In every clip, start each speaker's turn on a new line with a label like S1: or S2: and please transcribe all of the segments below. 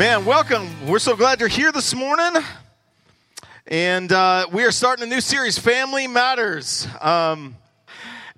S1: Man, welcome. We're so glad you're here this morning. And uh, we are starting a new series, Family Matters. Um,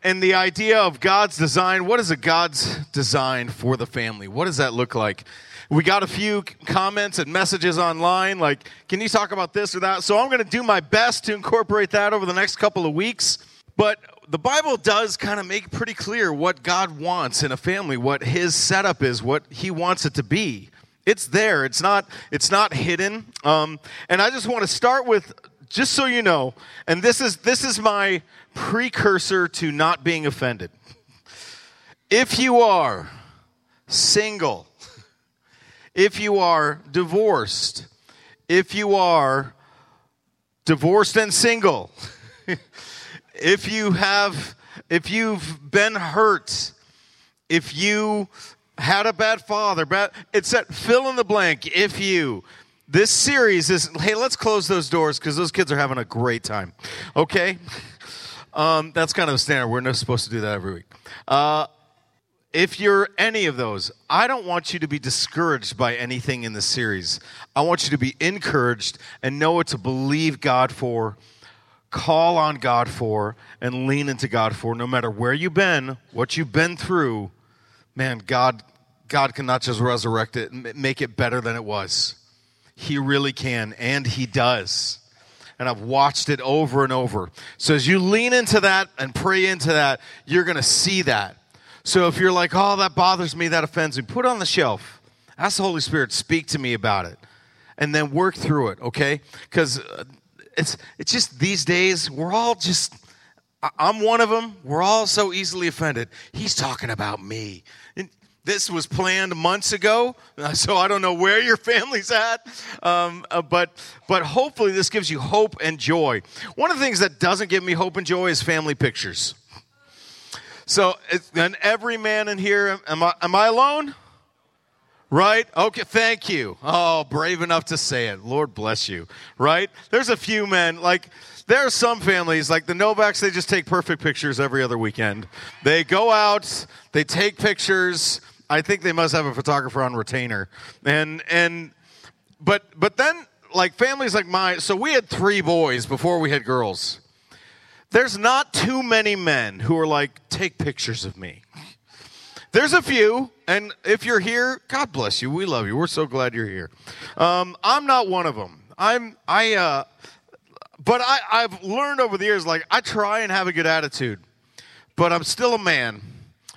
S1: and the idea of God's design what is a God's design for the family? What does that look like? We got a few comments and messages online like, can you talk about this or that? So I'm going to do my best to incorporate that over the next couple of weeks. But the Bible does kind of make pretty clear what God wants in a family, what his setup is, what he wants it to be. It's there. It's not. It's not hidden. Um, and I just want to start with, just so you know, and this is this is my precursor to not being offended. If you are single, if you are divorced, if you are divorced and single, if you have, if you've been hurt, if you had a bad father, bad, it's that fill in the blank. If you, this series is, hey, let's close those doors because those kids are having a great time. Okay? Um, that's kind of a standard. We're not supposed to do that every week. Uh, if you're any of those, I don't want you to be discouraged by anything in the series. I want you to be encouraged and know what to believe God for, call on God for, and lean into God for. No matter where you've been, what you've been through, man, God, God can not just resurrect it and make it better than it was. He really can, and He does. And I've watched it over and over. So as you lean into that and pray into that, you're going to see that. So if you're like, oh, that bothers me, that offends me, put it on the shelf. Ask the Holy Spirit, speak to me about it. And then work through it, okay? Because uh, it's, it's just these days, we're all just, I'm one of them. We're all so easily offended. He's talking about me. This was planned months ago, so I don't know where your family's at. Um, uh, but, but hopefully, this gives you hope and joy. One of the things that doesn't give me hope and joy is family pictures. So, and every man in here, am I, am I alone? Right? Okay, thank you. Oh, brave enough to say it. Lord bless you. Right? There's a few men, like, there are some families, like the Novaks, they just take perfect pictures every other weekend. They go out, they take pictures. I think they must have a photographer on retainer. And, and, but, but then, like, families like mine, so we had three boys before we had girls. There's not too many men who are like, take pictures of me. There's a few, and if you're here, God bless you. We love you. We're so glad you're here. Um, I'm not one of them. I'm I, uh, but I, I've learned over the years, like I try and have a good attitude, but I'm still a man,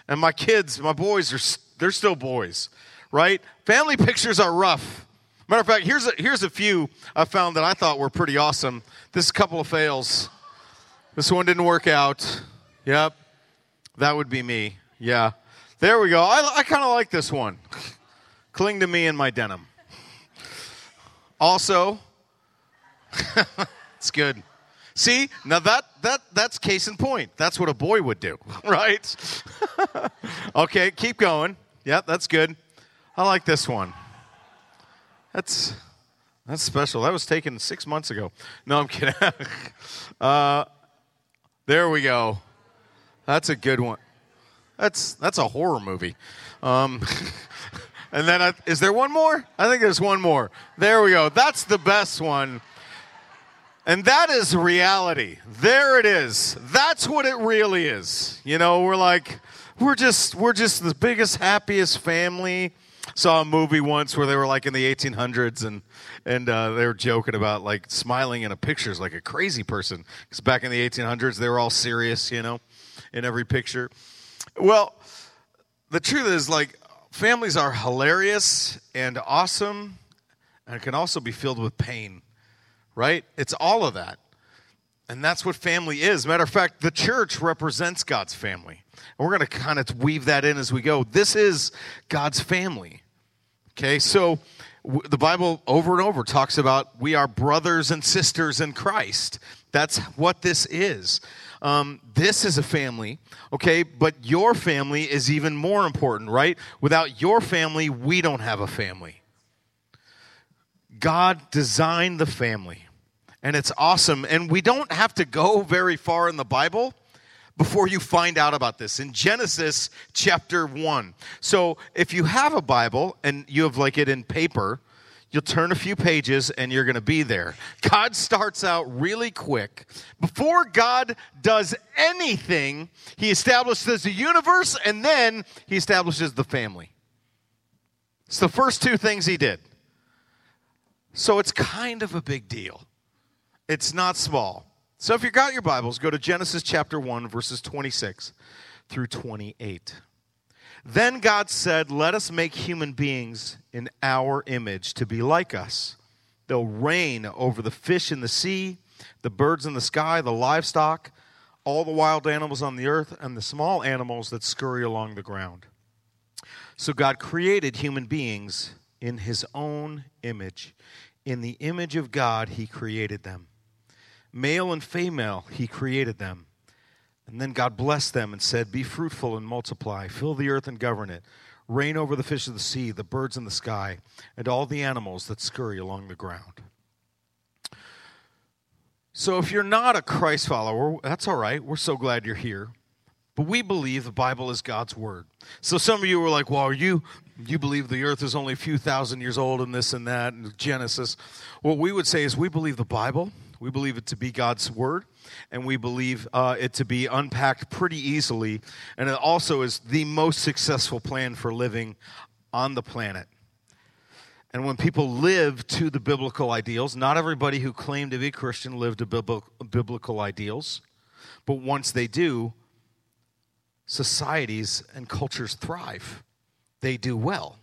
S1: and my kids, my boys are they're still boys, right? Family pictures are rough. Matter of fact, here's a, here's a few I found that I thought were pretty awesome. This couple of fails. This one didn't work out. Yep. That would be me. Yeah. There we go. I, I kind of like this one. Cling to me in my denim. Also, it's good. See, now that, that that's case in point. That's what a boy would do, right? okay, keep going. Yep, that's good. I like this one. That's that's special. That was taken six months ago. No, I'm kidding. uh, there we go. That's a good one. That's that's a horror movie. Um, and then I, is there one more? I think there's one more. There we go. That's the best one. And that is reality. There it is. That's what it really is. You know, we're like we're just we're just the biggest happiest family. Saw a movie once where they were like in the 1800s and and uh, they were joking about like smiling in a picture is like a crazy person. Because back in the 1800s they were all serious you know in every picture. Well the truth is like families are hilarious and awesome and can also be filled with pain right? It's all of that And that's what family is. Matter of fact, the church represents God's family. And we're going to kind of weave that in as we go. This is God's family. Okay, so w- the Bible over and over talks about we are brothers and sisters in Christ. That's what this is. Um, this is a family, okay, but your family is even more important, right? Without your family, we don't have a family. God designed the family, and it's awesome. And we don't have to go very far in the Bible before you find out about this in Genesis chapter 1. So if you have a Bible and you have like it in paper, you'll turn a few pages and you're going to be there. God starts out really quick. Before God does anything, he establishes the universe and then he establishes the family. It's the first two things he did. So it's kind of a big deal. It's not small. So if you've got your Bibles, go to Genesis chapter 1, verses 26 through 28. Then God said, Let us make human beings in our image to be like us. They'll reign over the fish in the sea, the birds in the sky, the livestock, all the wild animals on the earth, and the small animals that scurry along the ground. So God created human beings in his own image. In the image of God, he created them. Male and female, he created them. And then God blessed them and said, Be fruitful and multiply, fill the earth and govern it, reign over the fish of the sea, the birds in the sky, and all the animals that scurry along the ground. So if you're not a Christ follower, that's all right. We're so glad you're here. But we believe the Bible is God's word. So some of you were like, well, you you believe the earth is only a few thousand years old and this and that and Genesis. What we would say is we believe the Bible we believe it to be God's word, and we believe uh, it to be unpacked pretty easily. And it also is the most successful plan for living on the planet. And when people live to the biblical ideals, not everybody who claimed to be Christian lived to biblical ideals, but once they do, societies and cultures thrive. They do well.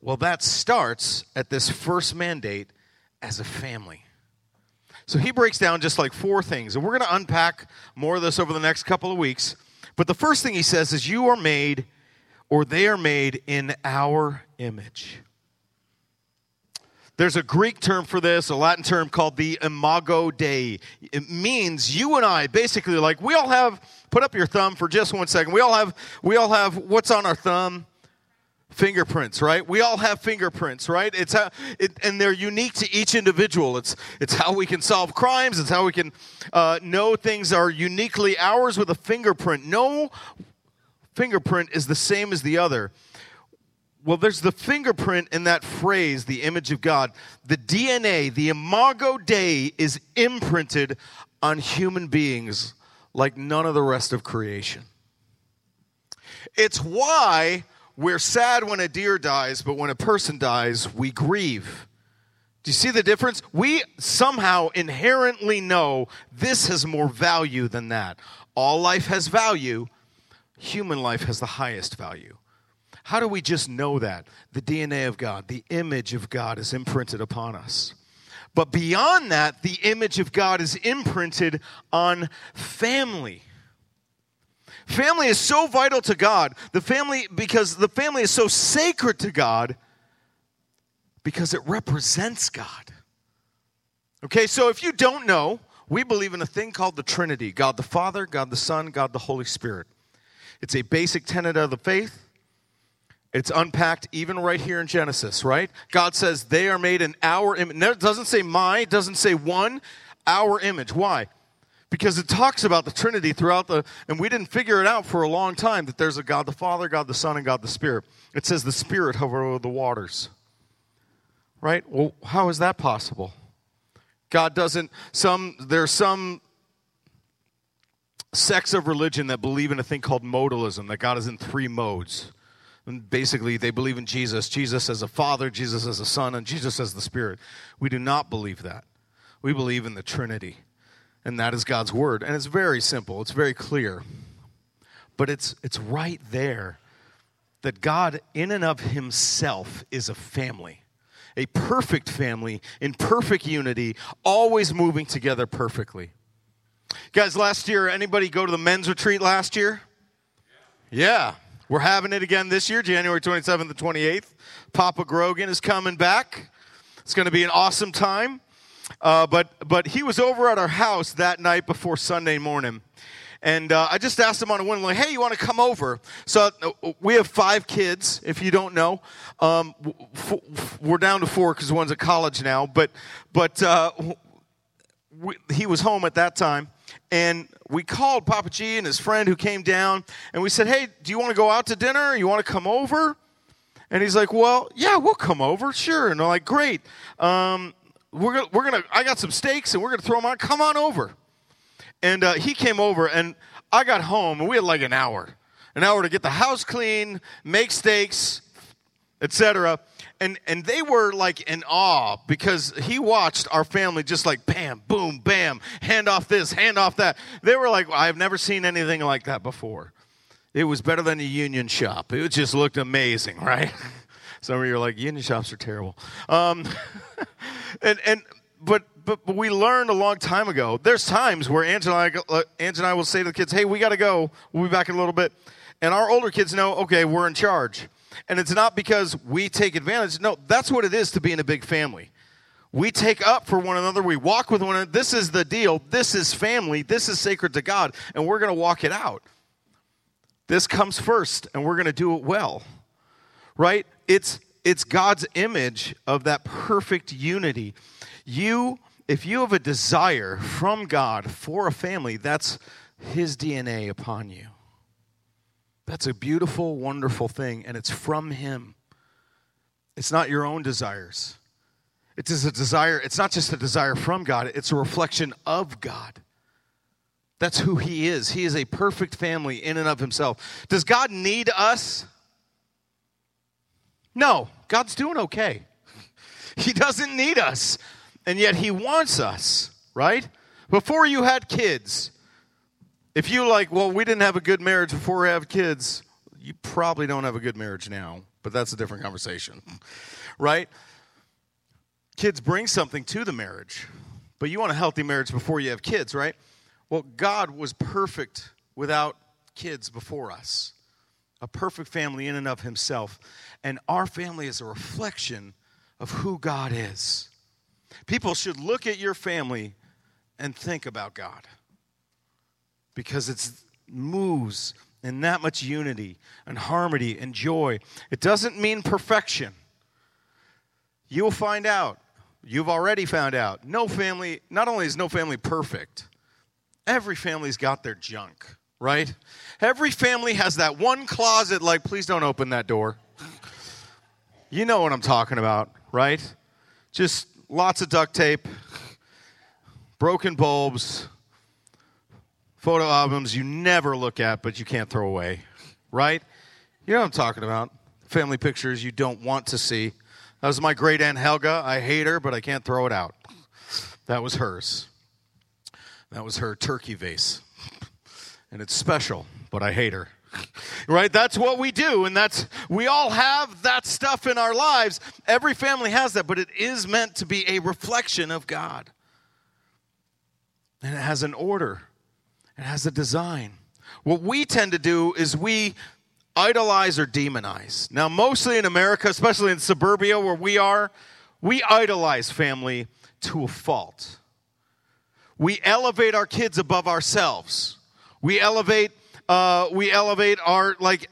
S1: Well, that starts at this first mandate as a family. So he breaks down just like four things, and we're going to unpack more of this over the next couple of weeks. But the first thing he says is, You are made, or they are made in our image. There's a Greek term for this, a Latin term called the imago Dei. It means you and I, basically, like we all have, put up your thumb for just one second. We all have, we all have what's on our thumb? Fingerprints right? We all have fingerprints right? It's how it, and they're unique to each individual. It's it's how we can solve crimes. It's how we can uh, know things are uniquely ours with a fingerprint. No fingerprint is the same as the other. Well there's the fingerprint in that phrase the image of god. The dna the imago dei is imprinted on human beings like none of the rest of creation. It's why we're sad when a deer dies, but when a person dies, we grieve. Do you see the difference? We somehow inherently know this has more value than that. All life has value, human life has the highest value. How do we just know that? The DNA of God, the image of God is imprinted upon us. But beyond that, the image of God is imprinted on family. Family is so vital to God. The family, because the family is so sacred to God, because it represents God. Okay, so if you don't know, we believe in a thing called the Trinity God the Father, God the Son, God the Holy Spirit. It's a basic tenet of the faith. It's unpacked even right here in Genesis, right? God says they are made in our image. It doesn't say my, it doesn't say one, our image. Why? Because it talks about the Trinity throughout the, and we didn't figure it out for a long time that there's a God the Father, God the Son, and God the Spirit. It says the Spirit hover over the waters. Right? Well, how is that possible? God doesn't, some, there's some sects of religion that believe in a thing called modalism, that God is in three modes. And basically, they believe in Jesus Jesus as a Father, Jesus as a Son, and Jesus as the Spirit. We do not believe that. We believe in the Trinity and that is God's word. And it's very simple, it's very clear. But it's, it's right there that God, in and of himself, is a family. A perfect family in perfect unity, always moving together perfectly. Guys, last year, anybody go to the men's retreat last year? Yeah. We're having it again this year, January 27th to 28th. Papa Grogan is coming back. It's going to be an awesome time. Uh, but, but he was over at our house that night before Sunday morning. And uh, I just asked him on a whim, like, hey, you want to come over? So uh, we have five kids, if you don't know. Um, f- we're down to four because one's at college now. But, but uh, he was home at that time. And we called Papa G and his friend who came down, and we said, Hey, do you want to go out to dinner? You want to come over? And he's like, Well, yeah, we'll come over, sure. And I'm like, Great. Um, we're gonna, we're gonna, I got some steaks, and we're gonna throw them on. Come on over. And uh, he came over, and I got home, and we had like an hour, an hour to get the house clean, make steaks, etc and and they were like in awe because he watched our family just like bam boom bam hand off this hand off that. They were like i've never seen anything like that before. It was better than a union shop. It just looked amazing right some of you are like union shops are terrible um, and and but, but but we learned a long time ago there's times where angela and uh, and I will say to the kids hey we got to go we'll be back in a little bit and our older kids know okay we're in charge and it's not because we take advantage. No, that's what it is to be in a big family. We take up for one another. We walk with one another. This is the deal. This is family. This is sacred to God. And we're going to walk it out. This comes first, and we're going to do it well. Right? It's, it's God's image of that perfect unity. You, if you have a desire from God for a family, that's His DNA upon you. That's a beautiful, wonderful thing, and it's from Him. It's not your own desires. It is a desire, it's not just a desire from God, it's a reflection of God. That's who He is. He is a perfect family in and of Himself. Does God need us? No, God's doing okay. He doesn't need us, and yet He wants us, right? Before you had kids, if you like, well, we didn't have a good marriage before we have kids, you probably don't have a good marriage now, but that's a different conversation, right? Kids bring something to the marriage, but you want a healthy marriage before you have kids, right? Well, God was perfect without kids before us, a perfect family in and of Himself. And our family is a reflection of who God is. People should look at your family and think about God because it moves in that much unity and harmony and joy. It doesn't mean perfection. You'll find out. You've already found out. No family, not only is no family perfect, every family's got their junk, right? Every family has that one closet, like, please don't open that door. You know what I'm talking about, right? Just lots of duct tape, broken bulbs, photo albums you never look at but you can't throw away, right? You know what I'm talking about. Family pictures you don't want to see. That was my great aunt Helga. I hate her, but I can't throw it out. That was hers. That was her turkey vase. And it's special, but I hate her. right? That's what we do. And that's, we all have that stuff in our lives. Every family has that, but it is meant to be a reflection of God. And it has an order. It has a design. What we tend to do is we idolize or demonize. Now, mostly in America, especially in suburbia where we are, we idolize family to a fault. We elevate our kids above ourselves. We elevate, uh, we elevate our like,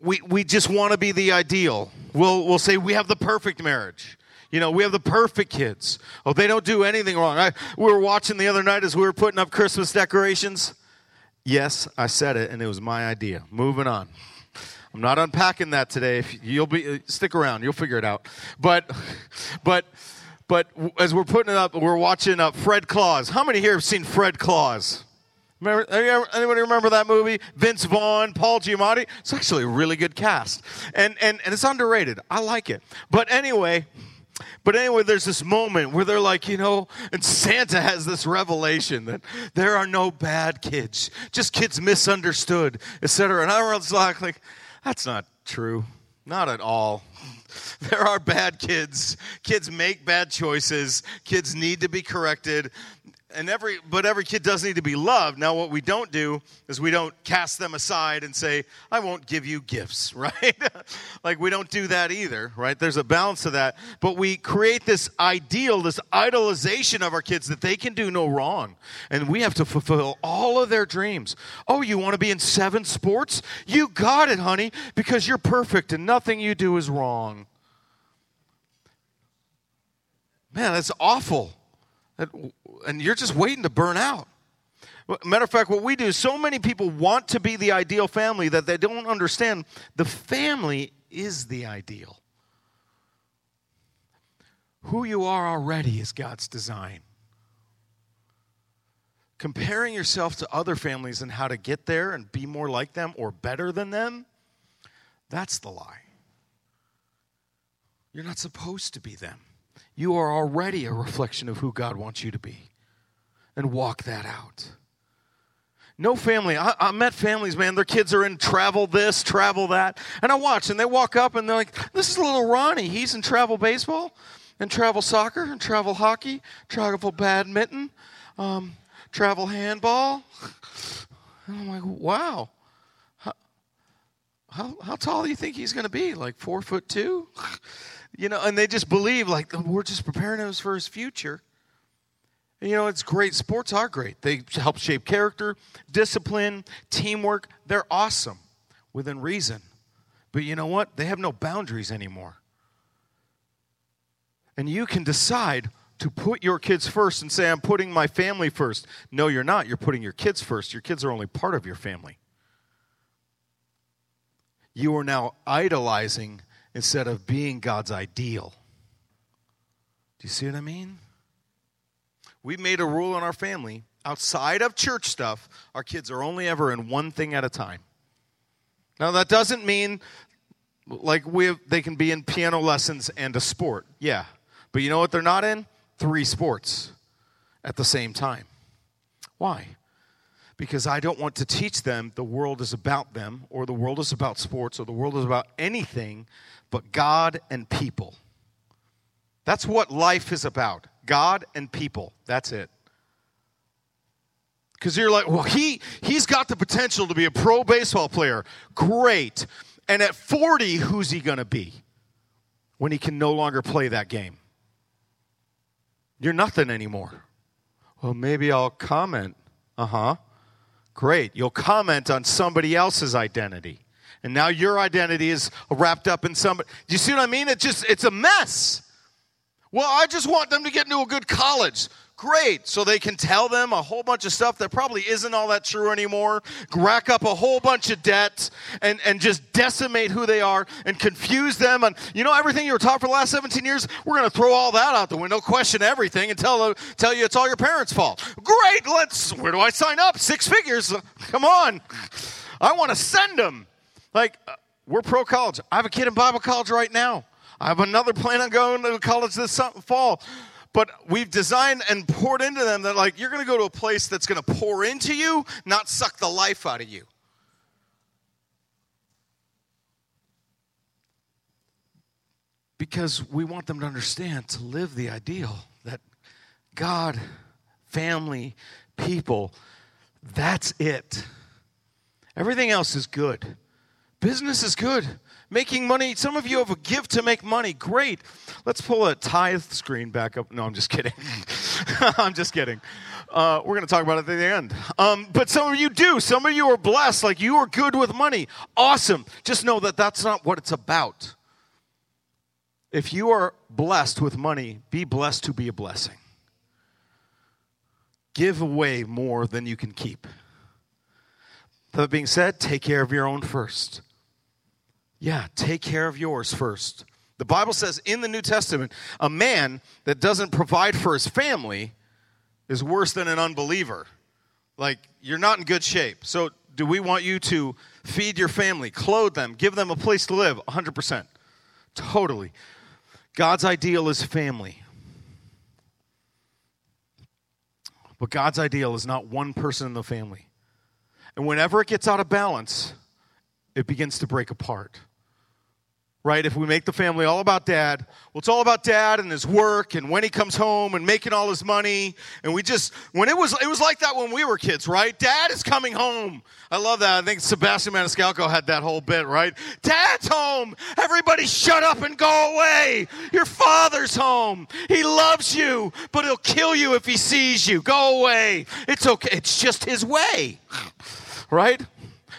S1: we we just want to be the ideal. We'll we'll say we have the perfect marriage. You know, we have the perfect kids. Oh, they don't do anything wrong. I, we were watching the other night as we were putting up Christmas decorations. Yes, I said it, and it was my idea. Moving on. I'm not unpacking that today. If you'll be stick around, you'll figure it out. But, but, but as we're putting it up, we're watching uh, Fred Claus. How many here have seen Fred Claus? Remember, anybody remember that movie? Vince Vaughn, Paul Giamatti. It's actually a really good cast, and and and it's underrated. I like it. But anyway, but anyway, there's this moment where they're like, you know, and Santa has this revelation that there are no bad kids, just kids misunderstood, etc. And I was like, like, that's not true. Not at all. There are bad kids. Kids make bad choices. Kids need to be corrected. And every but every kid does need to be loved. Now what we don't do is we don't cast them aside and say i won't give you gifts right? Like we don't do that either right? There's a balance to that. But we create this ideal this idolization of our kids that they can do no wrong. And we have to fulfill all of their dreams. Oh you want to be in seven sports? You got it honey because you're perfect and nothing you do is wrong. Man that's awful and you're just waiting to burn out. Matter of fact, what we do, so many people want to be the ideal family that they don't understand the family is the ideal. Who you are already is God's design. Comparing yourself to other families and how to get there and be more like them or better than them, that's the lie. You're not supposed to be them you are already a reflection of who God wants you to be. And walk that out. No family. I, I, met families, man. Their kids are in travel this, travel that. And I watch, and they walk up and they're like, This is little Ronnie. He's in travel baseball, and travel soccer, and travel hockey, travel badminton, um, travel handball. And I'm like, Wow. How, how, how tall do you think he's going to be? Like four foot two? you know, and they just believe like oh, we're just preparing him for his future. You know, it's great. Sports are great. They help shape character, discipline, teamwork. They're awesome within reason. But you know what? They have no boundaries anymore. And you can decide to put your kids first and say, I'm putting my family first. No, you're not. You're putting your kids first. Your kids are only part of your family. You are now idolizing instead of being God's ideal. Do you see what I mean? We made a rule in our family outside of church stuff, our kids are only ever in one thing at a time. Now, that doesn't mean like we have, they can be in piano lessons and a sport. Yeah. But you know what they're not in? Three sports at the same time. Why? Because I don't want to teach them the world is about them, or the world is about sports, or the world is about anything but God and people. That's what life is about God and people. That's it. Because you're like, well, he, he's got the potential to be a pro baseball player. Great. And at 40, who's he going to be when he can no longer play that game? You're nothing anymore. Well, maybe I'll comment. Uh huh. Great. You'll comment on somebody else's identity and now your identity is wrapped up in somebody. Do you see what I mean? It's just, it's a mess. Well, I just want them to get into a good college. Great. So they can tell them a whole bunch of stuff that probably isn't all that true anymore, rack up a whole bunch of debt, and, and just decimate who they are and confuse them. And you know, everything you were taught for the last 17 years, we're going to throw all that out the window, question everything, and tell, tell you it's all your parents' fault. Great. Let's, where do I sign up? Six figures. Come on. I want to send them. Like, uh, we're pro college. I have a kid in Bible college right now. I have another plan on going to college this fall. But we've designed and poured into them that, like, you're going to go to a place that's going to pour into you, not suck the life out of you. Because we want them to understand to live the ideal that God, family, people, that's it. Everything else is good. Business is good. Making money. Some of you have a gift to make money. Great. Let's pull a tithe screen back up. No, I'm just kidding. I'm just kidding. Uh, we're going to talk about it at the end. Um, but some of you do. Some of you are blessed. Like you are good with money. Awesome. Just know that that's not what it's about. If you are blessed with money, be blessed to be a blessing. Give away more than you can keep. That being said, take care of your own first. Yeah, take care of yours first. The Bible says in the New Testament, a man that doesn't provide for his family is worse than an unbeliever. Like, you're not in good shape. So, do we want you to feed your family, clothe them, give them a place to live? 100%. Totally. God's ideal is family. But God's ideal is not one person in the family. And whenever it gets out of balance, it begins to break apart right? If we make the family all about dad, well, it's all about dad and his work and when he comes home and making all his money. And we just, when it was, it was like that when we were kids, right? Dad is coming home. I love that. I think Sebastian Maniscalco had that whole bit, right? Dad's home. Everybody shut up and go away. Your father's home. He loves you, but he'll kill you if he sees you. Go away. It's okay. It's just his way, right?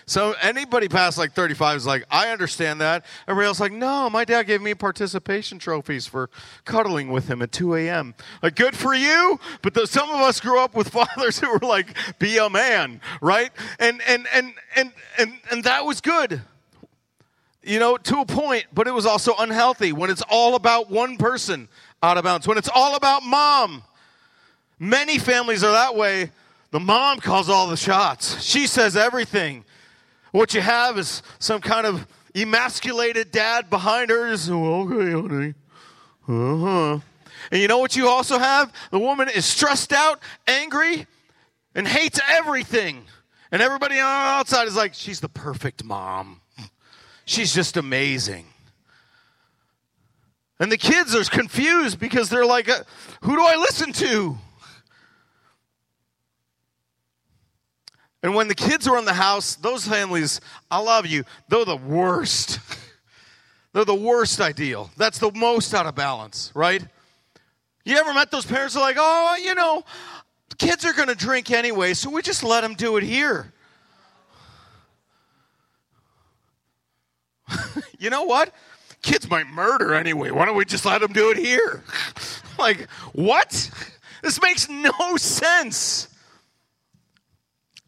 S1: So anybody past like 35 is like, I understand that. Everybody else is like, no, my dad gave me participation trophies for cuddling with him at 2 a.m. Like, good for you. But the, some of us grew up with fathers who were like, be a man, right? And and and and and and that was good. You know, to a point, but it was also unhealthy when it's all about one person out of bounds. When it's all about mom. Many families are that way. The mom calls all the shots. She says everything. What you have is some kind of emasculated dad behind her. Just, oh, okay, honey. Uh huh. And you know what you also have? The woman is stressed out, angry, and hates everything. And everybody on the outside is like, she's the perfect mom. She's just amazing. And the kids are confused because they're like, uh, who do I listen to? And when the kids are in the house, those families, I love you, they're the worst. they're the worst ideal. That's the most out of balance, right? You ever met those parents who are like, oh, you know, kids are going to drink anyway, so we just let them do it here. you know what? Kids might murder anyway. Why don't we just let them do it here? like, what? This makes no sense.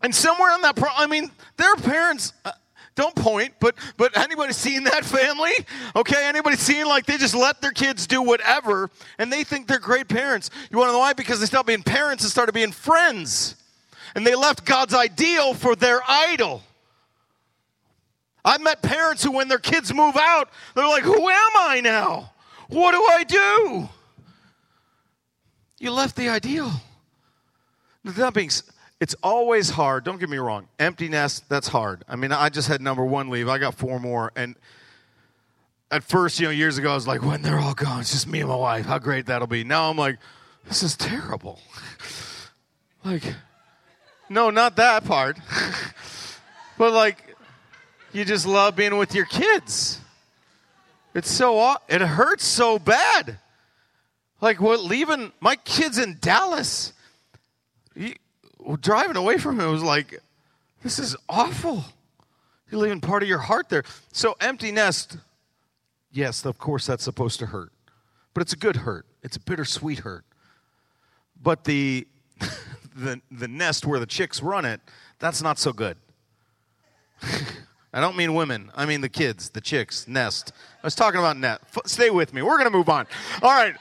S1: And somewhere in that, pro- I mean, their parents. Uh, don't point, but but anybody seen that family? Okay, anybody seen like they just let their kids do whatever, and they think they're great parents. You want to know why? Because they stopped being parents and started being friends, and they left God's ideal for their idol. I've met parents who, when their kids move out, they're like, "Who am I now? What do I do?" You left the ideal. That being it's always hard. Don't get me wrong. Empty nest, that's hard. I mean, I just had number one leave. I got four more. And at first, you know, years ago, I was like, when they're all gone, it's just me and my wife. How great that'll be. Now I'm like, this is terrible. like, no, not that part. but like, you just love being with your kids. It's so, it hurts so bad. Like, what, leaving my kids in Dallas? well, driving away from him was like, this is awful. You're leaving part of your heart there. So, empty nest, yes, of course, that's supposed to hurt. But it's a good hurt, it's a bittersweet hurt. But the, the, the nest where the chicks run it, that's not so good. I don't mean women. I mean the kids, the chicks, nest. I was talking about net. Stay with me. We're going to move on. All right.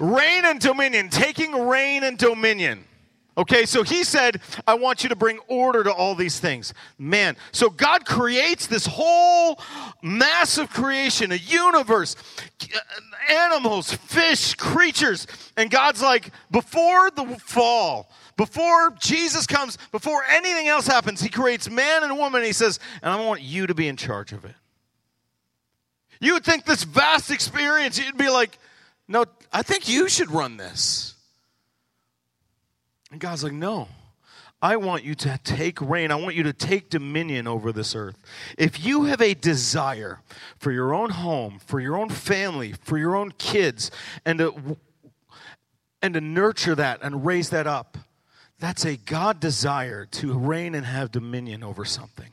S1: Reign and dominion. Taking reign and dominion. Okay, so he said, I want you to bring order to all these things. Man, so God creates this whole massive creation, a universe, uh, animals, fish, creatures. And God's like, before the fall, before Jesus comes, before anything else happens, he creates man and woman. And he says, and I want you to be in charge of it. You would think this vast experience, you'd be like, no, I think you should run this. And God's like, no. I want you to take reign. I want you to take dominion over this earth. If you have a desire for your own home, for your own family, for your own kids, and to, and to nurture that and raise that up, that's a God desire to reign and have dominion over something.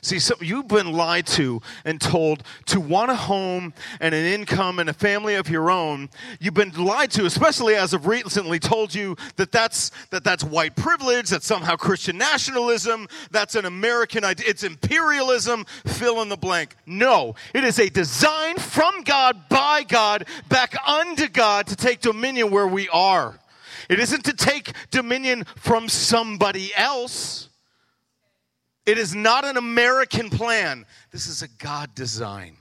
S1: See, so you've been lied to and told to want a home and an income and a family of your own. You've been lied to, especially as of recently, told you that that's that that's white privilege, that's somehow Christian nationalism, that's an American idea, it's imperialism. Fill in the blank. No, it is a design from God by God back unto God to take dominion where we are. It isn't to take dominion from somebody else. It is not an American plan. This is a God design.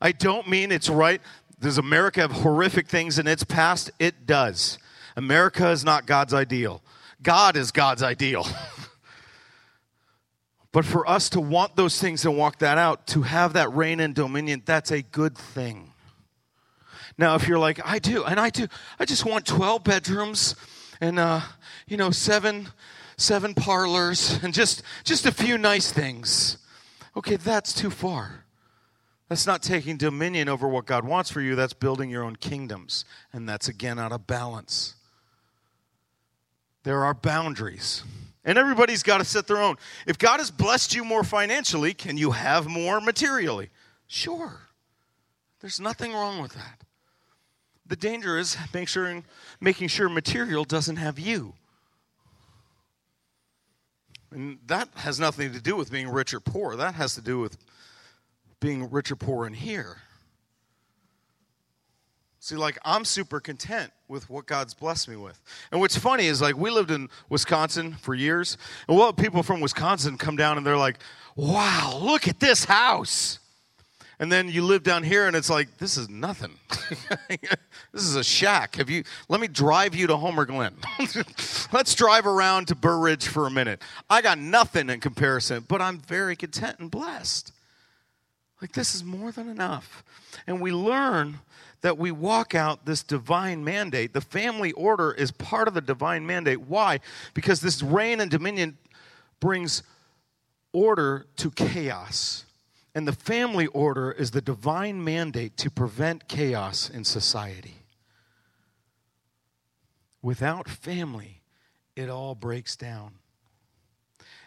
S1: I don't mean it's right. Does America have horrific things in its past? It does. America is not God's ideal. God is God's ideal. But for us to want those things and walk that out, to have that reign and dominion, that's a good thing. Now, if you're like, I do, and I do, I just want 12 bedrooms and, uh, you know, seven, seven parlors and just, just a few nice things. Okay, that's too far. That's not taking dominion over what God wants for you. That's building your own kingdoms. And that's again out of balance. There are boundaries. And everybody's got to set their own. If God has blessed you more financially, can you have more materially? Sure. There's nothing wrong with that. The danger is make sure, making sure material doesn't have you. And that has nothing to do with being rich or poor. That has to do with being rich or poor in here. See, like, I'm super content with what God's blessed me with. And what's funny is, like, we lived in Wisconsin for years, and we'll people from Wisconsin come down and they're like, wow, look at this house. And then you live down here and it's like, this is nothing. this is a shack. Have you let me drive you to Homer Glen. Let's drive around to Burr Ridge for a minute. I got nothing in comparison, but I'm very content and blessed. Like this is more than enough. And we learn that we walk out this divine mandate. The family order is part of the divine mandate. Why? Because this reign and dominion brings order to chaos. And the family order is the divine mandate to prevent chaos in society. Without family, it all breaks down.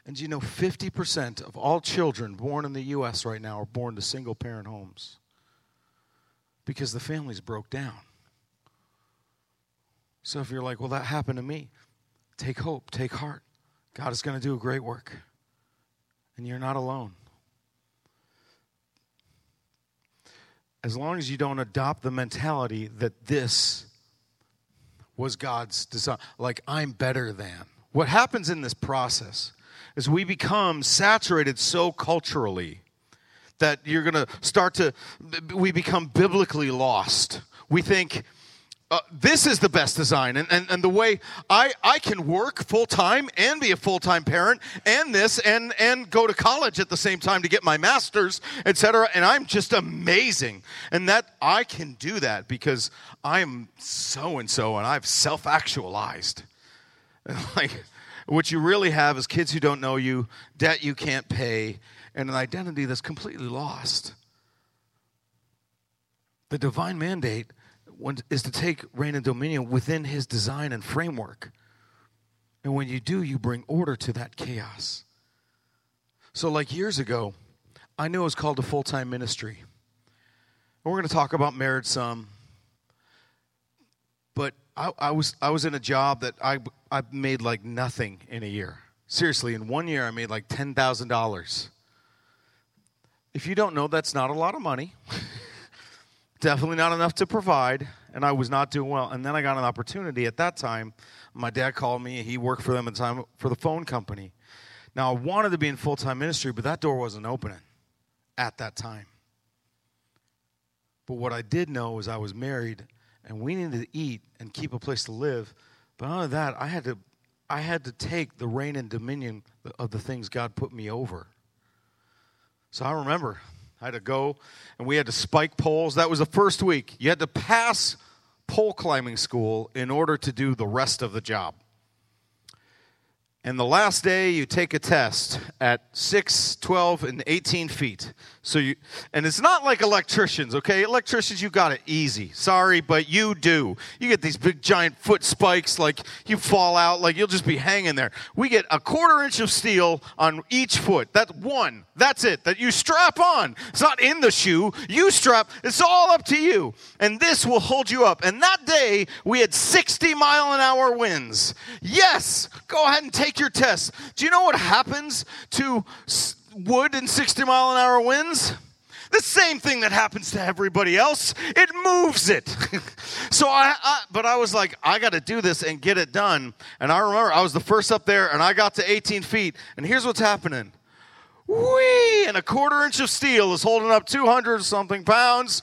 S1: And you know, 50% of all children born in the U.S. right now are born to single parent homes because the families broke down. So if you're like, well, that happened to me, take hope, take heart. God is going to do a great work. And you're not alone. As long as you don't adopt the mentality that this was God's design, like I'm better than. What happens in this process is we become saturated so culturally that you're going to start to, we become biblically lost. We think, uh, this is the best design. And, and, and the way I, I can work full time and be a full time parent and this and, and go to college at the same time to get my master's, etc. And I'm just amazing. And that I can do that because I'm so and so and I've self actualized. Like, what you really have is kids who don't know you, debt you can't pay, and an identity that's completely lost. The divine mandate is to take reign and dominion within his design and framework. And when you do, you bring order to that chaos. So, like years ago, I knew it was called a full time ministry. And we're going to talk about marriage some. But I, I, was, I was in a job that I, I made like nothing in a year. Seriously, in one year, I made like $10,000. If you don't know, that's not a lot of money. Definitely not enough to provide, and I was not doing well. And then I got an opportunity at that time. My dad called me. He worked for them at the time for the phone company. Now, I wanted to be in full time ministry, but that door wasn't opening at that time. But what I did know was I was married, and we needed to eat and keep a place to live. But other than that, I had to, I had to take the reign and dominion of the things God put me over. So I remember I had to go and we had to spike poles. That was the first week. You had to pass pole climbing school in order to do the rest of the job. And the last day, you take a test at 6, 12, and 18 feet. So you, and it's not like electricians, okay? Electricians, you got it easy. Sorry, but you do. You get these big giant foot spikes, like you fall out, like you'll just be hanging there. We get a quarter inch of steel on each foot. That's one. That's it. That you strap on. It's not in the shoe. You strap. It's all up to you. And this will hold you up. And that day, we had 60 mile an hour winds. Yes, go ahead and take your test. Do you know what happens to wood in 60 mile an hour winds? The same thing that happens to everybody else. It moves it. so I, I, but I was like, I got to do this and get it done. And I remember I was the first up there and I got to 18 feet. And here's what's happening. Whee! And a quarter inch of steel is holding up 200 something pounds.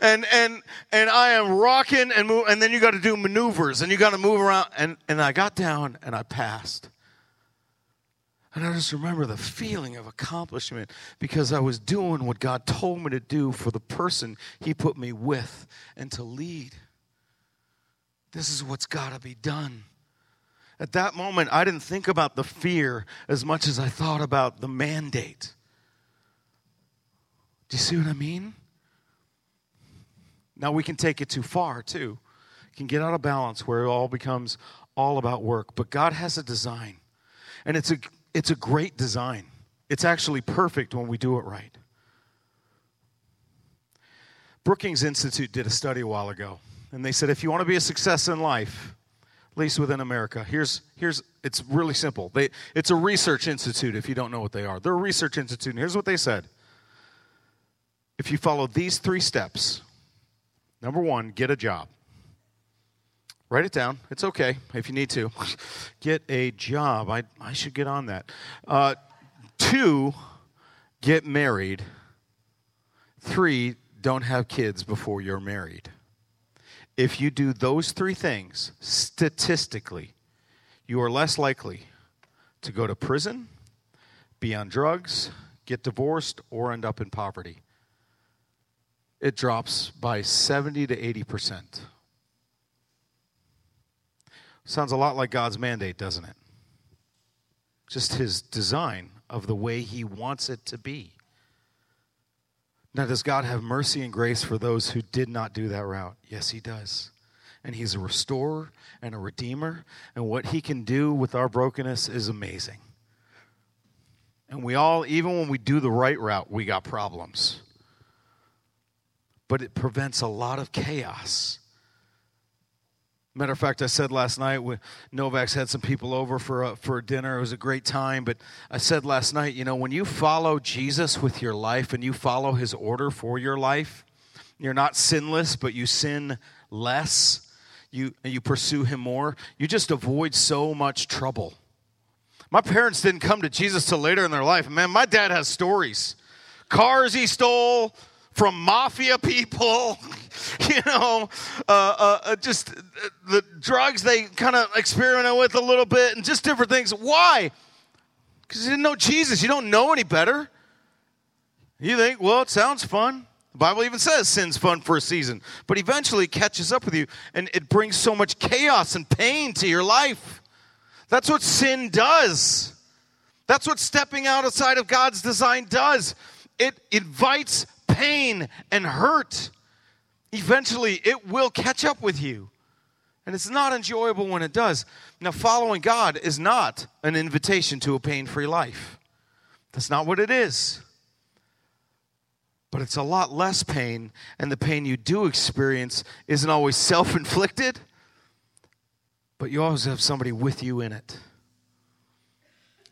S1: And, and, and I am rocking and move. And then you got to do maneuvers and you got to move around. And, and I got down and I passed. And I just remember the feeling of accomplishment because I was doing what God told me to do for the person He put me with and to lead. This is what's got to be done. At that moment, I didn't think about the fear as much as I thought about the mandate. Do you see what I mean? Now, we can take it too far, too. Can get out of balance where it all becomes all about work. But God has a design, and it's a it's a great design. It's actually perfect when we do it right. Brookings Institute did a study a while ago, and they said if you want to be a success in life, at least within America, here's, here's it's really simple. They, it's a research institute if you don't know what they are. They're a research institute, and here's what they said. If you follow these three steps, number one, get a job. Write it down. It's okay if you need to. Get a job. I, I should get on that. Uh, two, get married. Three, don't have kids before you're married. If you do those three things, statistically, you are less likely to go to prison, be on drugs, get divorced, or end up in poverty. It drops by 70 to 80 percent. Sounds a lot like God's mandate, doesn't it? Just his design of the way he wants it to be. Now, does God have mercy and grace for those who did not do that route? Yes, he does. And he's a restorer and a redeemer. And what he can do with our brokenness is amazing. And we all, even when we do the right route, we got problems. But it prevents a lot of chaos Matter of fact, I said last night when Novak's had some people over for a, for a dinner. It was a great time. But I said last night, you know, when you follow Jesus with your life and you follow his order for your life, you're not sinless, but you sin less. You, you pursue him more. You just avoid so much trouble. My parents didn't come to Jesus till later in their life. Man, my dad has stories. Cars he stole, from mafia people, you know, uh, uh, uh just the drugs they kind of experimented with a little bit and just different things. Why? Because you didn't know Jesus. You don't know any better. You think, well, it sounds fun. The Bible even says sin's fun for a season, but eventually it catches up with you and it brings so much chaos and pain to your life. That's what sin does. That's what stepping outside of God's design does. It invites pain and hurt. Eventually, it will catch up with you. And it's not enjoyable when it does. Now, following God is not an invitation to a pain free life. That's not what it is. But it's a lot less pain, and the pain you do experience isn't always self inflicted, but you always have somebody with you in it.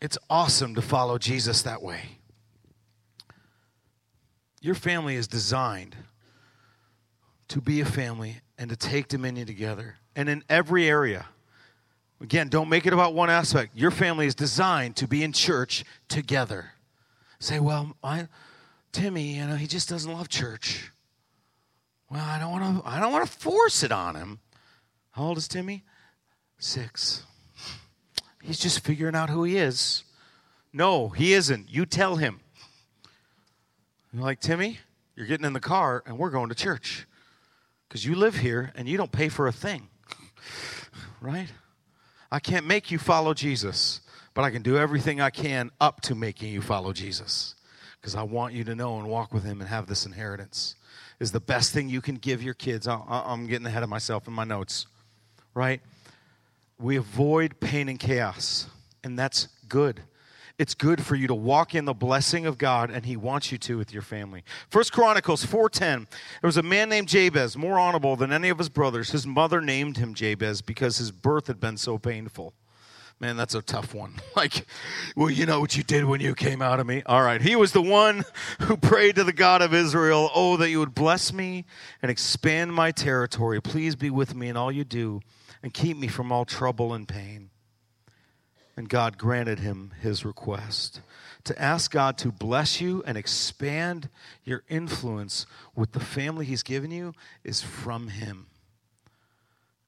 S1: It's awesome to follow Jesus that way. Your family is designed to be a family and to take dominion together. And in every area, again, don't make it about one aspect. Your family is designed to be in church together. Say, well, I, Timmy, you know, he just doesn't love church. Well, I don't want to. I don't want to force it on him. How old is Timmy? Six. He's just figuring out who he is. No, he isn't. You tell him. You're like, Timmy, you're getting in the car and we're going to church because you live here and you don't pay for a thing. right? I can't make you follow Jesus, but I can do everything I can up to making you follow Jesus because I want you to know and walk with Him and have this inheritance. Is the best thing you can give your kids. I'm getting ahead of myself in my notes, right? We avoid pain and chaos, and that's good it's good for you to walk in the blessing of God, and He wants you to with your family. First Chronicles 4:10. There was a man named Jabez, more honorable than any of his brothers. His mother named him Jabez because his birth had been so painful. Man, that's a tough one. Like, well, you know what you did when you came out of me? All right. He was the one who prayed to the God of Israel, Oh, that you would bless me and expand my territory. Please be with me in all you do and keep me from all trouble and pain. And God granted him his request. To ask God to bless you and expand your influence with the family he's given you is from him.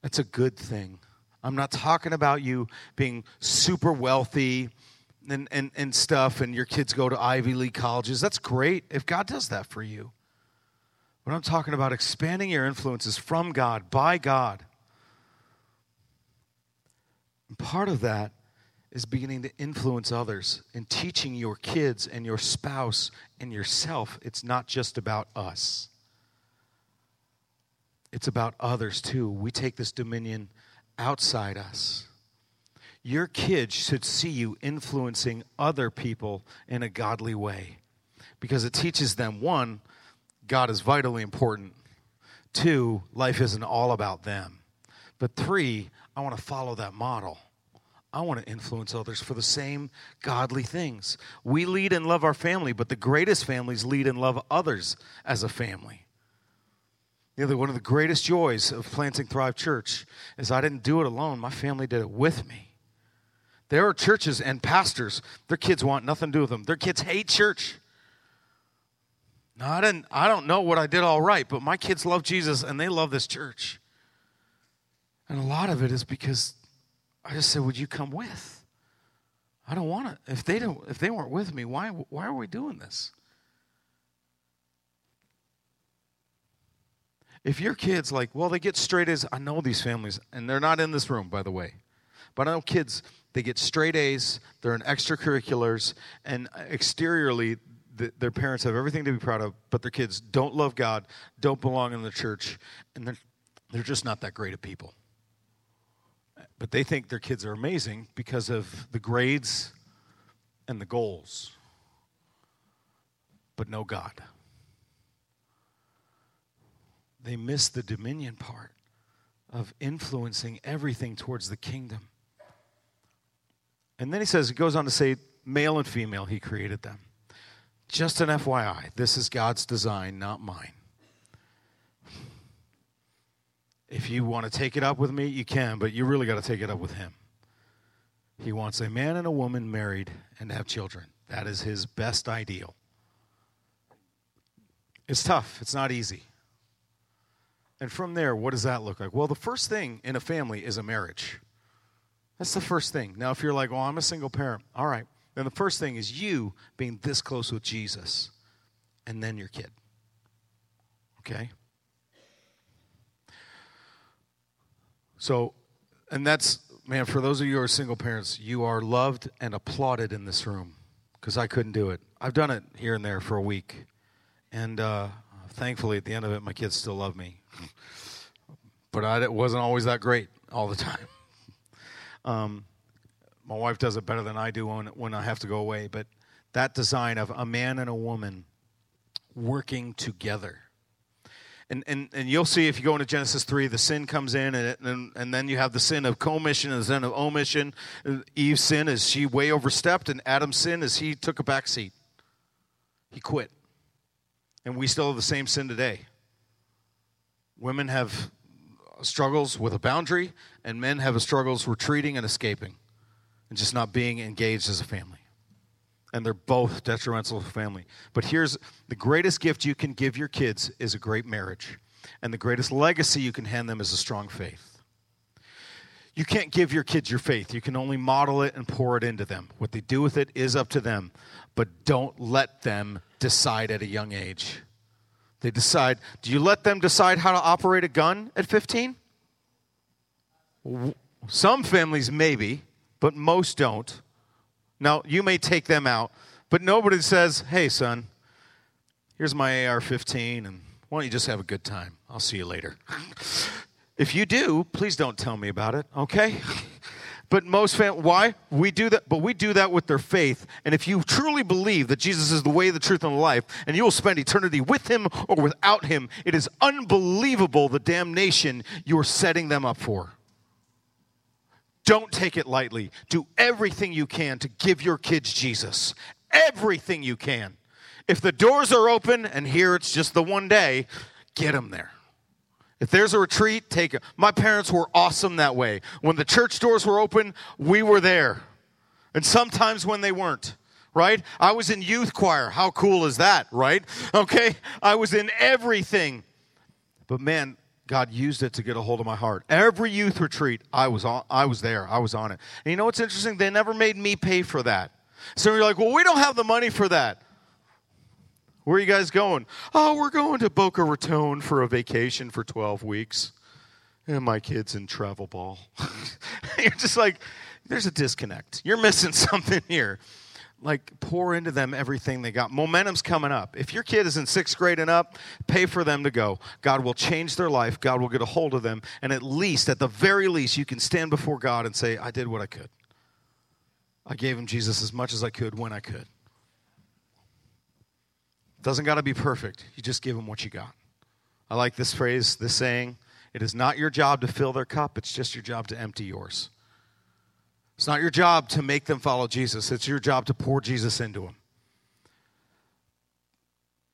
S1: That's a good thing. I'm not talking about you being super wealthy, and, and, and stuff, and your kids go to Ivy League colleges. That's great if God does that for you. But I'm talking about expanding your influences from God, by God. And part of that is beginning to influence others and teaching your kids and your spouse and yourself. It's not just about us, it's about others too. We take this dominion outside us. Your kids should see you influencing other people in a godly way because it teaches them one, God is vitally important. Two, life isn't all about them. But three, I want to follow that model. I want to influence others for the same godly things. We lead and love our family, but the greatest families lead and love others as a family. You know, one of the greatest joys of planting Thrive Church is I didn't do it alone. My family did it with me. There are churches and pastors, their kids want nothing to do with them. Their kids hate church. Now, I, didn't, I don't know what I did all right, but my kids love Jesus and they love this church. And a lot of it is because I just said, "Would you come with?" I don't want to. If they don't, if they weren't with me, why why are we doing this? If your kids like, well, they get straight A's. I know these families, and they're not in this room, by the way. But I know kids, they get straight A's. They're in extracurriculars, and exteriorly, the, their parents have everything to be proud of. But their kids don't love God, don't belong in the church, and they're they're just not that great of people but they think their kids are amazing because of the grades and the goals, but no God. They miss the dominion part of influencing everything towards the kingdom. And then he says, he goes on to say, male and female, he created them. Just an FYI, this is God's design, not mine. If you want to take it up with me, you can, but you really got to take it up with him. He wants a man and a woman married and have children. That is his best ideal. It's tough, it's not easy. And from there, what does that look like? Well, the first thing in a family is a marriage. That's the first thing. Now, if you're like, well, I'm a single parent, all right, then the first thing is you being this close with Jesus, and then your kid. Okay? So, and that's, man, for those of you who are single parents, you are loved and applauded in this room because I couldn't do it. I've done it here and there for a week. And uh, thankfully, at the end of it, my kids still love me. but I, it wasn't always that great all the time. Um, my wife does it better than I do when, when I have to go away. But that design of a man and a woman working together and, and, and you'll see if you go into Genesis 3, the sin comes in, and, and, and then you have the sin of commission and the sin of omission. Eve's sin is she way overstepped, and Adam's sin is he took a back seat. He quit. And we still have the same sin today. Women have struggles with a boundary, and men have struggles retreating and escaping and just not being engaged as a family and they're both detrimental to family. But here's the greatest gift you can give your kids is a great marriage. And the greatest legacy you can hand them is a strong faith. You can't give your kids your faith. You can only model it and pour it into them. What they do with it is up to them. But don't let them decide at a young age. They decide. Do you let them decide how to operate a gun at 15? Some families maybe, but most don't. Now, you may take them out, but nobody says, hey, son, here's my AR 15, and why don't you just have a good time? I'll see you later. if you do, please don't tell me about it, okay? But most fam- why we do that? But we do that with their faith. And if you truly believe that Jesus is the way, the truth, and the life, and you will spend eternity with Him or without Him, it is unbelievable the damnation you are setting them up for. Don't take it lightly. Do everything you can to give your kids Jesus. Everything you can. If the doors are open and here it's just the one day, get them there. If there's a retreat, take it. My parents were awesome that way. When the church doors were open, we were there. And sometimes when they weren't, right? I was in youth choir. How cool is that, right? Okay? I was in everything. But man, God used it to get a hold of my heart. Every youth retreat, I was on, I was there. I was on it. And you know what's interesting? They never made me pay for that. So you're like, well, we don't have the money for that. Where are you guys going? Oh, we're going to Boca Raton for a vacation for 12 weeks. And my kid's in travel ball. you're just like, there's a disconnect. You're missing something here. Like, pour into them everything they got. Momentum's coming up. If your kid is in sixth grade and up, pay for them to go. God will change their life. God will get a hold of them. And at least, at the very least, you can stand before God and say, I did what I could. I gave him Jesus as much as I could when I could. Doesn't got to be perfect. You just give them what you got. I like this phrase, this saying it is not your job to fill their cup, it's just your job to empty yours. It's not your job to make them follow Jesus, it's your job to pour Jesus into them.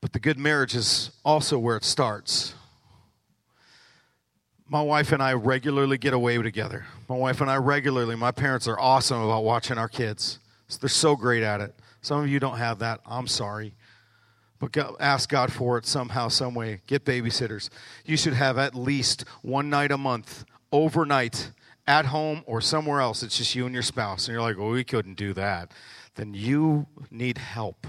S1: But the good marriage is also where it starts. My wife and I regularly get away together. My wife and I regularly, my parents are awesome about watching our kids. They're so great at it. Some of you don't have that. I'm sorry but go, ask God for it somehow, some way. Get babysitters. You should have at least one night a month, overnight, at home or somewhere else. It's just you and your spouse. And you're like, well, we couldn't do that. Then you need help.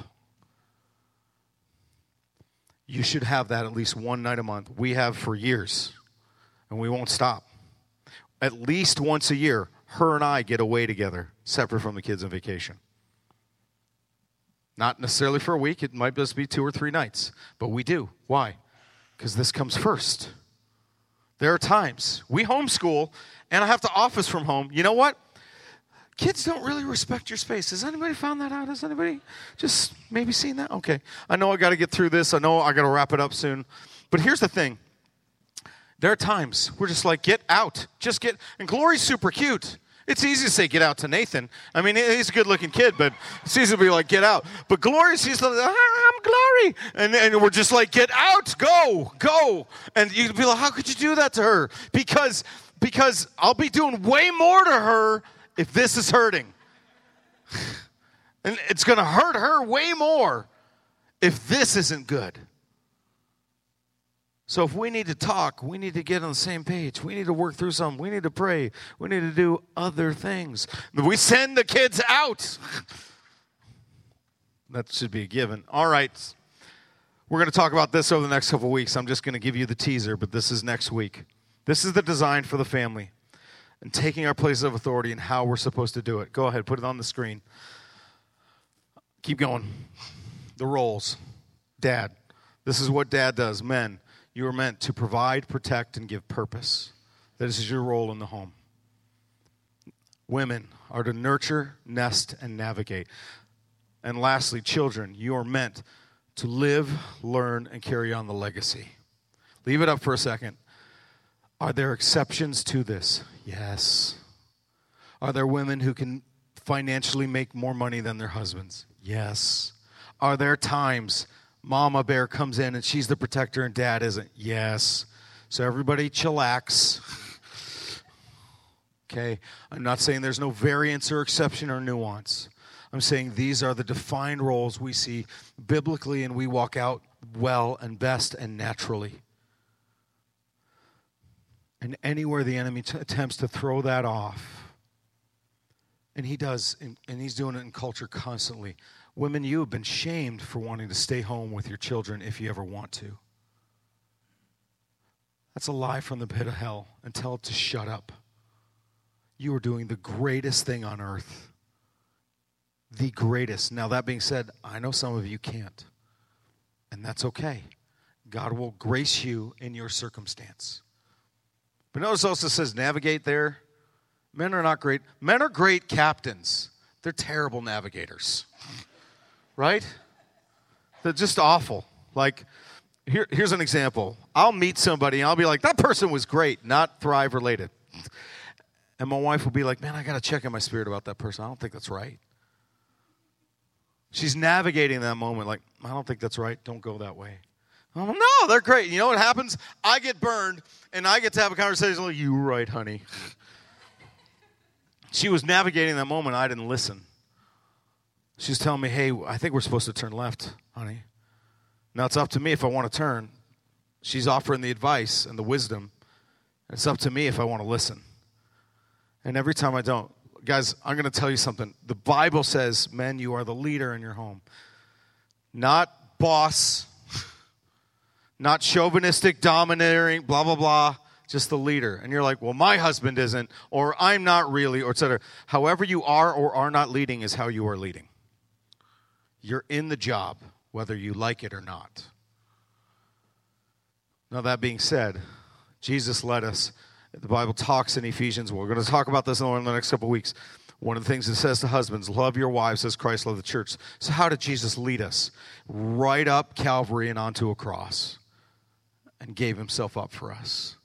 S1: You should have that at least one night a month. We have for years, and we won't stop. At least once a year, her and I get away together, separate from the kids on vacation. Not necessarily for a week, it might just be two or three nights. But we do. Why? Because this comes first. There are times we homeschool and I have to office from home. You know what? Kids don't really respect your space. Has anybody found that out? Has anybody just maybe seen that? Okay. I know I got to get through this. I know I got to wrap it up soon. But here's the thing there are times we're just like, get out. Just get. And Glory's super cute. It's easy to say get out to Nathan. I mean, he's a good looking kid, but it's easy to be like, get out. But Glory, he's like, ah, I'm Glory. And, and we're just like, get out, go, go. And you'd be like, how could you do that to her? Because, because I'll be doing way more to her if this is hurting. and it's going to hurt her way more if this isn't good. So if we need to talk, we need to get on the same page. We need to work through something. We need to pray. We need to do other things. We send the kids out. that should be a given. All right. We're going to talk about this over the next couple weeks. I'm just going to give you the teaser, but this is next week. This is the design for the family and taking our places of authority and how we're supposed to do it. Go ahead, put it on the screen. Keep going. The roles. Dad. This is what dad does. Men you are meant to provide, protect, and give purpose. That is your role in the home. Women are to nurture, nest, and navigate. And lastly, children, you are meant to live, learn, and carry on the legacy. Leave it up for a second. Are there exceptions to this? Yes. Are there women who can financially make more money than their husbands? Yes. Are there times Mama Bear comes in and she's the protector and dad isn't. Yes. So everybody chillax. okay? I'm not saying there's no variance or exception or nuance. I'm saying these are the defined roles we see biblically and we walk out well and best and naturally. And anywhere the enemy t- attempts to throw that off, and he does, and, and he's doing it in culture constantly, Women, you have been shamed for wanting to stay home with your children if you ever want to. That's a lie from the pit of hell and tell it to shut up. You are doing the greatest thing on earth. The greatest. Now, that being said, I know some of you can't, and that's okay. God will grace you in your circumstance. But notice also says navigate there. Men are not great. Men are great captains. They're terrible navigators right? They're just awful. Like, here, here's an example. I'll meet somebody and I'll be like, that person was great, not Thrive related. And my wife will be like, man, I got to check in my spirit about that person. I don't think that's right. She's navigating that moment like, I don't think that's right. Don't go that way. I'm no, they're great. You know what happens? I get burned and I get to have a conversation like, you right, honey. she was navigating that moment. I didn't listen. She's telling me, hey, I think we're supposed to turn left, honey. Now it's up to me if I want to turn. She's offering the advice and the wisdom. It's up to me if I want to listen. And every time I don't, guys, I'm going to tell you something. The Bible says, men, you are the leader in your home. Not boss, not chauvinistic, domineering, blah, blah, blah, just the leader. And you're like, well, my husband isn't, or I'm not really, or etc. However, you are or are not leading is how you are leading. You're in the job, whether you like it or not. Now, that being said, Jesus led us. The Bible talks in Ephesians. We're going to talk about this in the next couple weeks. One of the things it says to husbands, love your wives as Christ loved the church. So, how did Jesus lead us? Right up Calvary and onto a cross and gave himself up for us.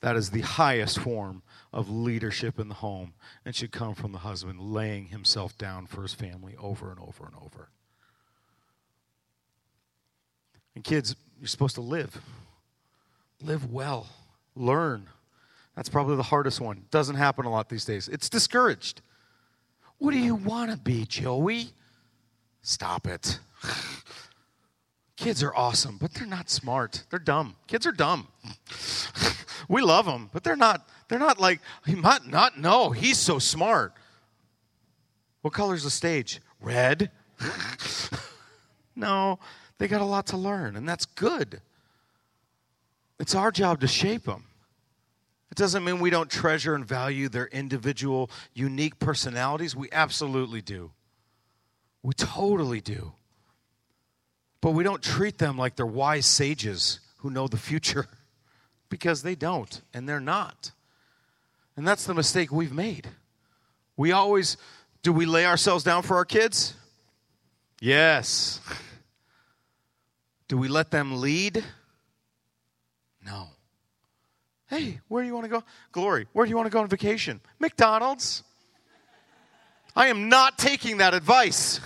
S1: That is the highest form of leadership in the home and should come from the husband laying himself down for his family over and over and over. And kids, you're supposed to live. Live well. Learn. That's probably the hardest one. Doesn't happen a lot these days. It's discouraged. What do you want to be, Joey? Stop it. Kids are awesome, but they're not smart. They're dumb. Kids are dumb. we love them, but they're not. They're not like he might not know. He's so smart. What color's the stage? Red. no, they got a lot to learn, and that's good. It's our job to shape them. It doesn't mean we don't treasure and value their individual, unique personalities. We absolutely do. We totally do. But we don't treat them like they're wise sages who know the future because they don't, and they're not. And that's the mistake we've made. We always, do we lay ourselves down for our kids? Yes. Do we let them lead? No. Hey, where do you want to go? Glory, where do you want to go on vacation? McDonald's. I am not taking that advice.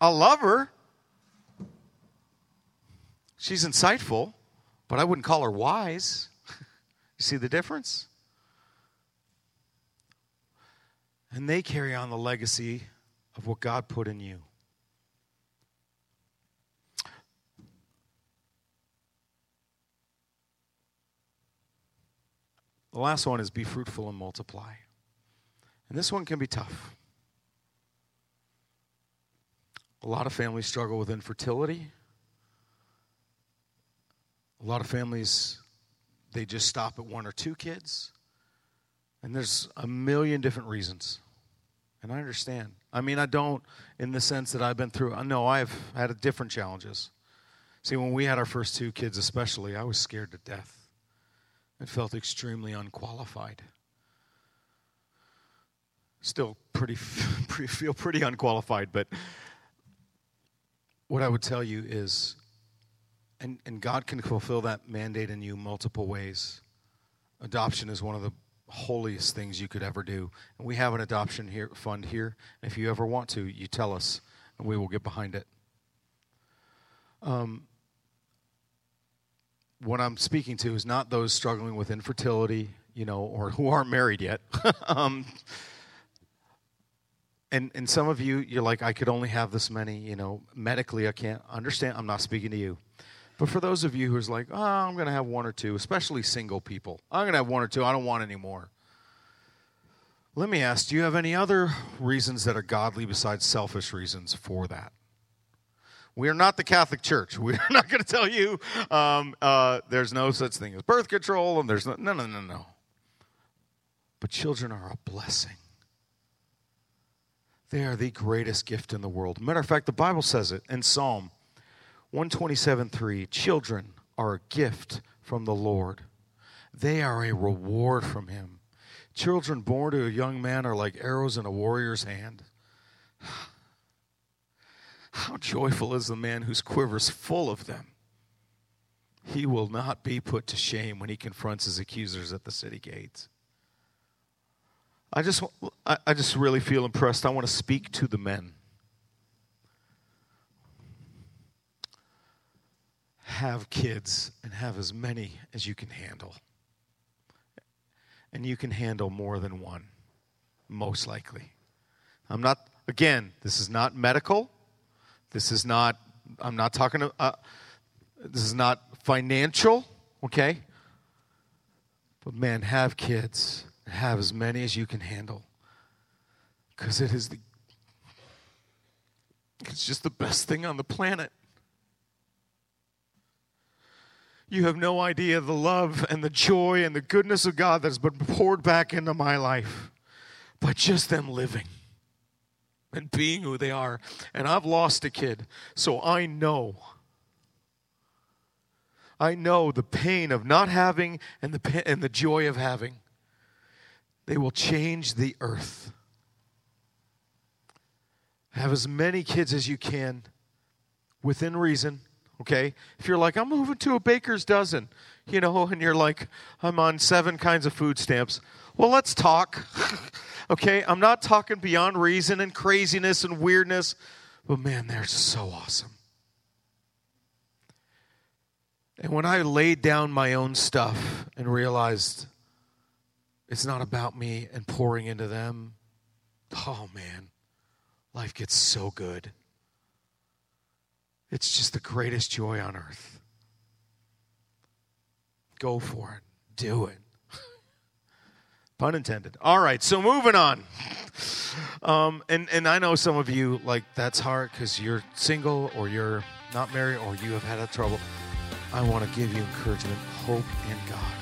S1: I love her. She's insightful, but I wouldn't call her wise. you see the difference? And they carry on the legacy of what God put in you. The last one is be fruitful and multiply. And this one can be tough. A lot of families struggle with infertility. A lot of families, they just stop at one or two kids. And there's a million different reasons. And I understand. I mean, I don't in the sense that I've been through. I know I've had different challenges. See, when we had our first two kids, especially, I was scared to death and felt extremely unqualified. Still pretty, pretty feel pretty unqualified, but what I would tell you is and, and God can fulfill that mandate in you multiple ways. Adoption is one of the holiest things you could ever do. And we have an adoption here, fund here. If you ever want to, you tell us, and we will get behind it. Um, what I'm speaking to is not those struggling with infertility, you know, or who aren't married yet. um, and and some of you, you're like, I could only have this many, you know, medically, I can't understand. I'm not speaking to you. But for those of you who's like, oh, I'm going to have one or two, especially single people, I'm going to have one or two. I don't want any more. Let me ask, do you have any other reasons that are godly besides selfish reasons for that? We are not the Catholic Church. We're not going to tell you um, uh, there's no such thing as birth control and there's no, no, no, no, no. But children are a blessing. They are the greatest gift in the world. Matter of fact, the Bible says it in Psalm 127 3. Children are a gift from the Lord, they are a reward from Him. Children born to a young man are like arrows in a warrior's hand. How joyful is the man whose quiver is full of them. He will not be put to shame when he confronts his accusers at the city gates. I just, I just really feel impressed. I want to speak to the men. Have kids and have as many as you can handle. And you can handle more than one, most likely. I'm not, again, this is not medical. This is not, I'm not talking, to, uh, this is not financial, okay? But man, have kids. Have as many as you can handle. Because it is the it's just the best thing on the planet. You have no idea the love and the joy and the goodness of God that has been poured back into my life by just them living and being who they are. And I've lost a kid, so I know. I know the pain of not having and the, and the joy of having. They will change the earth. Have as many kids as you can within reason okay? If you're like, I'm moving to a baker's dozen, you know, and you're like, I'm on seven kinds of food stamps, well, let's talk, okay? I'm not talking beyond reason and craziness and weirdness, but man, they're so awesome. And when I laid down my own stuff and realized it's not about me and pouring into them, oh man, life gets so good. It's just the greatest joy on earth. Go for it. Do it. Pun intended. All right, so moving on. Um, and, and I know some of you, like, that's hard because you're single or you're not married or you have had a trouble. I want to give you encouragement, hope in God.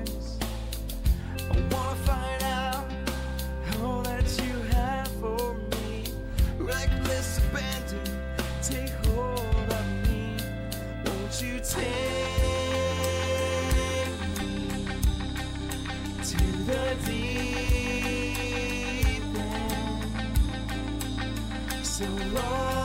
S2: reckless abandon take
S1: hold of me. Won't you take me to the deep end? So long.